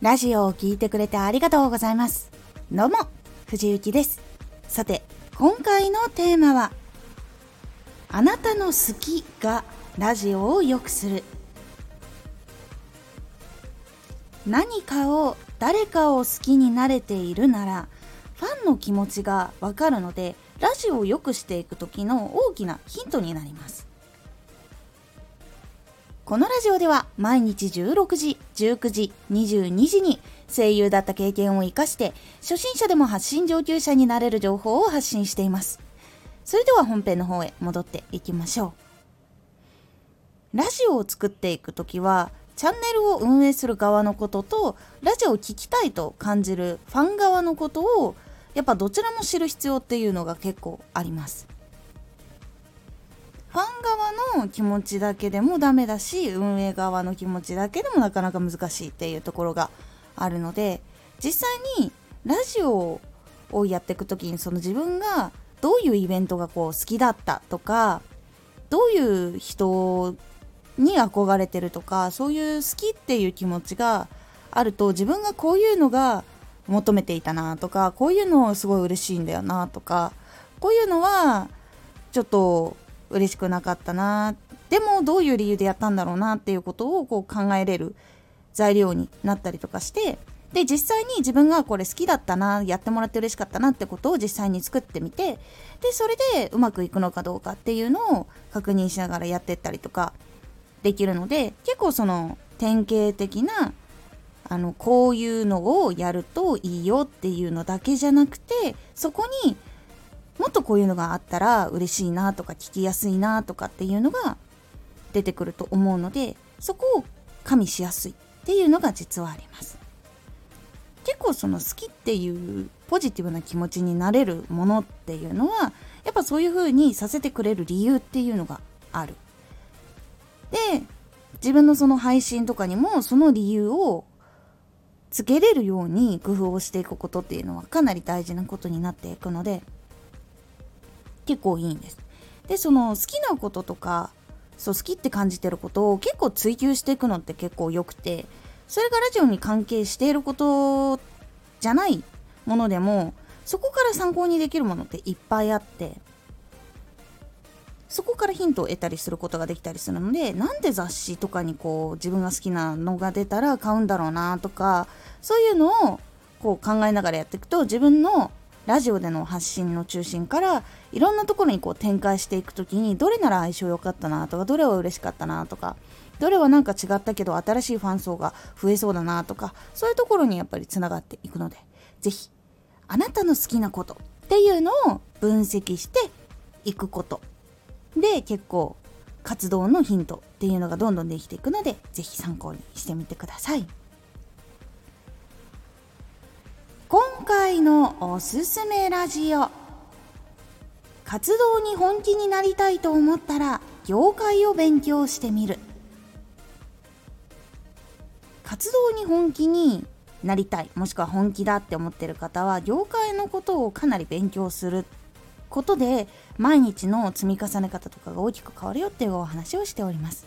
ラジオを聴いてくれてありがとうございます。どうも、藤幸です。さて、今回のテーマは、あなたの好きがラジオを良くする。何かを、誰かを好きになれているなら、ファンの気持ちがわかるので、ラジオを良くしていく時の大きなヒントになります。このラジオでは毎日16時、19時、22時に声優だった経験を活かして初心者でも発信上級者になれる情報を発信しています。それでは本編の方へ戻っていきましょう。ラジオを作っていくときはチャンネルを運営する側のこととラジオを聴きたいと感じるファン側のことをやっぱどちらも知る必要っていうのが結構あります。ファン側の気持ちだけでもダメだし運営側の気持ちだけでもなかなか難しいっていうところがあるので実際にラジオをやっていく時にその自分がどういうイベントがこう好きだったとかどういう人に憧れてるとかそういう好きっていう気持ちがあると自分がこういうのが求めていたなとかこういうのすごい嬉しいんだよなとかこういうのはちょっと嬉しくなかったな。でもどういう理由でやったんだろうなっていうことをこう考えれる材料になったりとかしてで実際に自分がこれ好きだったなやってもらって嬉しかったなってことを実際に作ってみてでそれでうまくいくのかどうかっていうのを確認しながらやってったりとかできるので結構その典型的なあのこういうのをやるといいよっていうのだけじゃなくてそこにもっとこういうのがあったら嬉しいなとか聞きやすいなとかっていうのが出てくると思うのでそこを加味しやすいっていうのが実はあります。結構その好きっていうポジティブな気持ちになれるものっていうのはやっぱそういう風にさせてくれる理由っていうのがある。で自分のその配信とかにもその理由をつけれるように工夫をしていくことっていうのはかなり大事なことになっていくので結構いいんです。でその好きなこととかそう好きって感じてることを結構追求していくのって結構良くてそれがラジオに関係していることじゃないものでもそこから参考にできるものっていっぱいあってそこからヒントを得たりすることができたりするのでなんで雑誌とかにこう自分が好きなのが出たら買うんだろうなとかそういうのをこう考えながらやっていくと自分のラジオでの発信の中心からいろんなところにこう展開していく時にどれなら相性良かったなとかどれは嬉しかったなとかどれはなんか違ったけど新しいファン層が増えそうだなとかそういうところにやっぱりつながっていくので是非あなたの好きなことっていうのを分析していくことで結構活動のヒントっていうのがどんどんできていくので是非参考にしてみてください。回のおすすめラジオ。活動に本気になりたいと思ったら業界を勉強してみる。活動に本気になりたいもしくは本気だって思ってる方は業界のことをかなり勉強する。ことで毎日の積み重ね方とかが大きく変わるよっていうお話をしております。